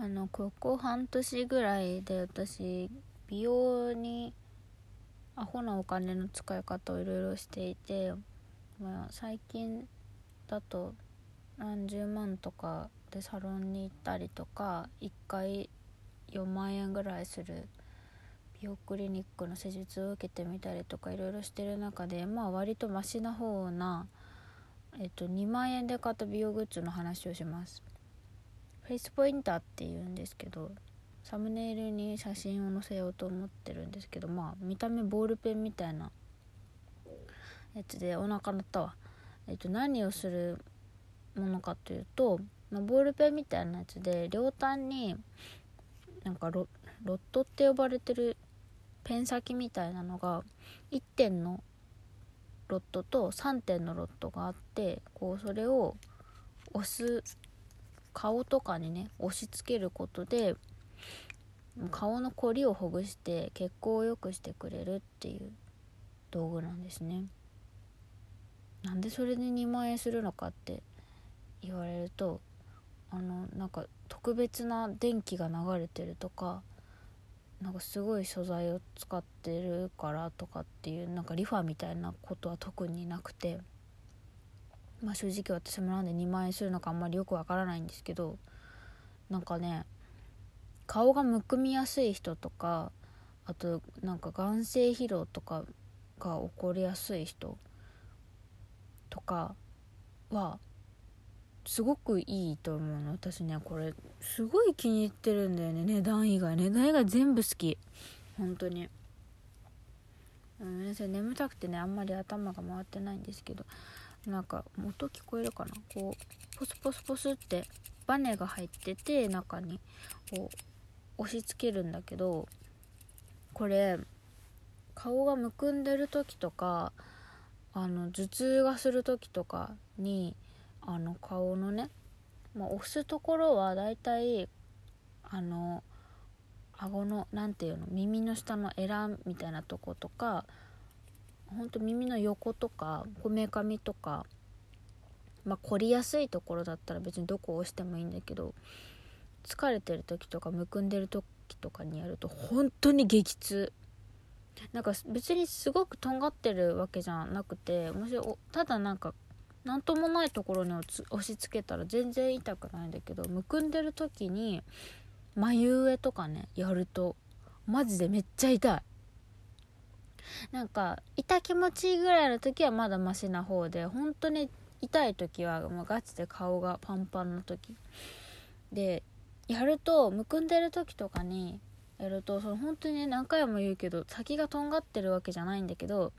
あのここ半年ぐらいで私美容にアホなお金の使い方をいろいろしていて、まあ、最近だと何十万とかでサロンに行ったりとか1回4万円ぐらいする美容クリニックの施術を受けてみたりとかいろいろしてる中でまあ割とマシな方な、えっと、2万円で買った美容グッズの話をします。フェイスポインターっていうんですけどサムネイルに写真を載せようと思ってるんですけどまあ見た目ボールペンみたいなやつでお腹鳴ったわ。えっと何をするものかというと、まあ、ボールペンみたいなやつで両端になんかロットって呼ばれてるペン先みたいなのが1点のロットと3点のロットがあってこうそれを押す顔とかにね押し付けることで顔の凝りをほぐして血行を良くしてくれるっていう道具なんですね。なんでそれで2万円するのかって言われるとあのなんか特別な電気が流れてるとかなんかすごい素材を使ってるからとかっていうなんかリファみたいなことは特になくて。まあ正直私もなんで2万円するのかあんまりよくわからないんですけどなんかね顔がむくみやすい人とかあとなんか眼性疲労とかが起こりやすい人とかはすごくいいと思うの。私ねこれすごい気に入ってるんだよね。値段以外。値段以外全部好き。本当に。ごめん眠たくてねあんまり頭が回ってないんですけど。なんか音聞こえるかな？こうポスポスポスってバネが入ってて中にこう押し付けるんだけどこれ顔がむくんでる時とかあの頭痛がする時とかにあの顔のね、まあ、押すところはだいたいあの顎の何ていうの耳の下のエラみたいなとことかほんと耳の横とかこめかみとかまあ凝りやすいところだったら別にどこを押してもいいんだけど疲れてる時とかむくんでる時とかにやると本当に激痛。なんか別にすごくとんがってるわけじゃなくてもしただなんか何ともないところに押し付けたら全然痛くないんだけどむくんでる時に眉上とかねやるとマジでめっちゃ痛い。なんか痛気持ちいいぐらいの時はまだマシな方で本当に痛い時はもうガチで顔がパンパンの時。でやるとむくんでる時とかにやるとその本当にね何回も言うけど先がとんがってるわけじゃないんだけど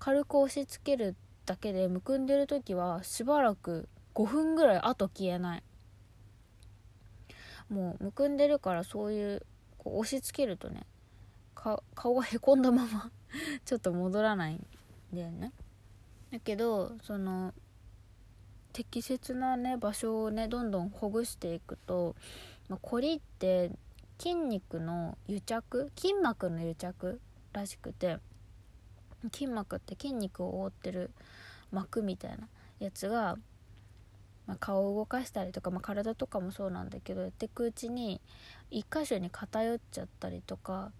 軽く押し付けるだけでむくんでる時はしばらく5分ぐらい後消えない。もうむくんでるからそういうこう押し付けるとね顔がへこんだまま ちょっと戻らないんだよね。だけどその適切なね場所をねどんどんほぐしていくと、まあ、コリって筋肉の癒着筋膜の癒着らしくて筋膜って筋肉を覆ってる膜みたいなやつが、まあ、顔を動かしたりとか、まあ、体とかもそうなんだけどやっていくうちに一箇所に偏っちゃったりとか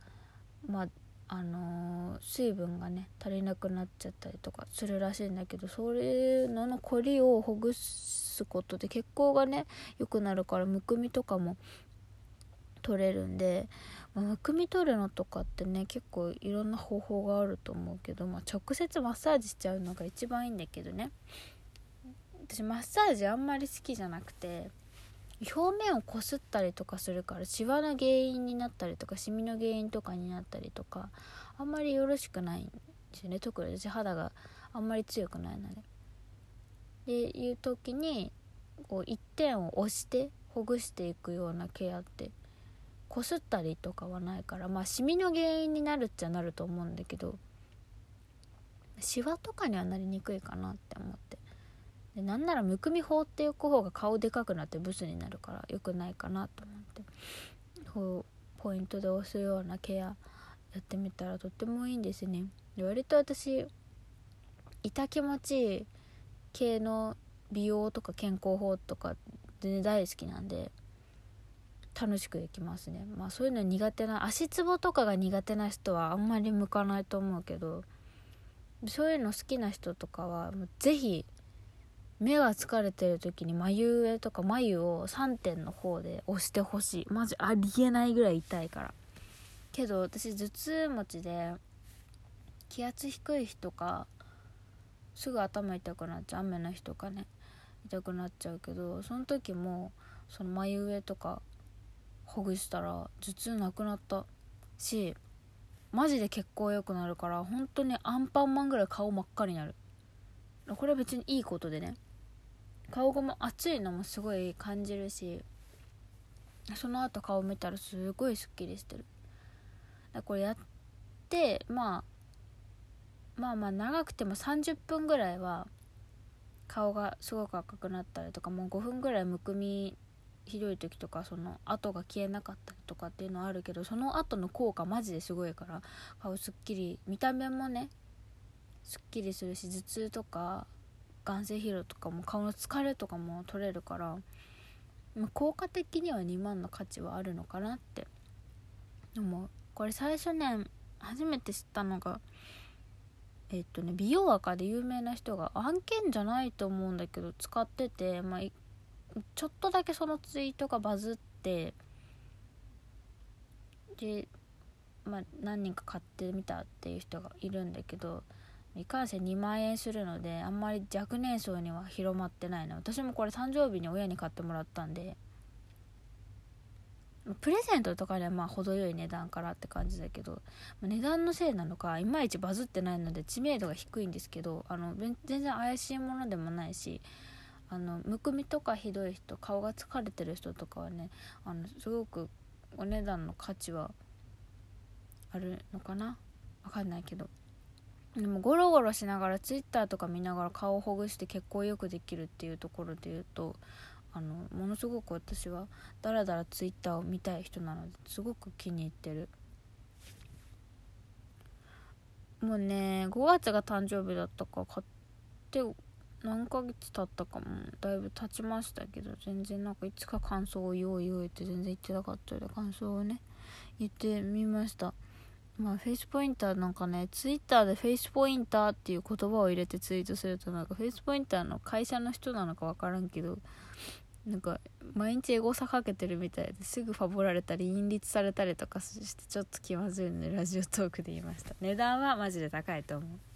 まああのー、水分がね足りなくなっちゃったりとかするらしいんだけどそれのの凝りをほぐすことで血行がね良くなるからむくみとかも取れるんで、まあ、むくみ取るのとかってね結構いろんな方法があると思うけど、まあ、直接マッサージしちゃうのが一番いいんだけどね。私マッサージあんまり好きじゃなくて表面をこすったりとかするからシワの原因になったりとかシミの原因とかになったりとかあんまりよろしくないんですよね特に私肌があんまり強くないので。でいう時にこう一点を押してほぐしていくようなケアってこすったりとかはないからまあシミの原因になるっちゃなると思うんだけどシワとかにはなりにくいかなって思ってでなんならむくみ放っておく方が顔でかくなってブスになるから良くないかなと思って。こうポイントで押すようなケアやってみたらとってもいいんですね。で割と私痛気持ちいい系の美容とか健康法とか全然大好きなんで楽しくできますね。まあそういうの苦手な足つぼとかが苦手な人はあんまり向かないと思うけどそういうの好きな人とかはもうぜひ目が疲れてる時に眉上とか眉を3点の方で押してほしい。マジありえないぐらい痛いから。けど私頭痛持ちで気圧低い日とかすぐ頭痛くなっちゃう。雨の日とかね。痛くなっちゃうけどその時もその眉上とかほぐしたら頭痛なくなった。しマジで血行良くなるから本当にアンパンマンぐらい顔真っ赤になる。これは別にいいことでね。顔がも熱いのもすごい感じるしその後顔見たらすごいすっきりしてる。だこれやってまあまあまあ長くても30分ぐらいは顔がすごく赤くなったりとかもう5分ぐらいむくみひどい時とかその跡が消えなかったりとかっていうのはあるけどその後の効果マジですごいから顔すっきり見た目もねすっきりするし頭痛とか眼性疲労とかも顔の疲れとかも取れるから、まあ、効果的には2万の価値はあるのかなって思う。これ最初ね初めて知ったのがえっとね美容赤で有名な人が案件じゃないと思うんだけど使ってて、まあ、ちょっとだけそのツイートがバズってで、まあ、何人か買ってみたっていう人がいるんだけどいかんせん2万円するのであんまり若年層には広まってないな。私もこれ誕生日に親に買ってもらったんで。プレゼントとかではまあ程よい値段からって感じだけど値段のせいなのかいまいちバズってないので知名度が低いんですけどあの全然怪しいものでもないしあのむくみとかひどい人顔が疲れてる人とかはねあのすごくお値段の価値はあるのかな？わかんないけど。でもゴロゴロしながらツイッターとか見ながら顔をほぐして結構よくできるっていうところで言うとあのものすごく私はダラダラツイッターを見たい人なのですごく気に入ってる。もうね5月が誕生日だったか買って何ヶ月経ったかもだいぶ経ちましたけど全然なんかいつか感想を言おう言おうって全然言ってなかったので感想をね言ってみました。まあフェイスポインターなんかねツイッターでフェイスポインターっていう言葉を入れてツイートするとなんかフェイスポインターの会社の人なのか分からんけどなんか毎日エゴサかけてるみたいですぐファボられたり隠立されたりとかしてちょっと気まずいのでラジオトークで言いました。値段はマジで高いと思う。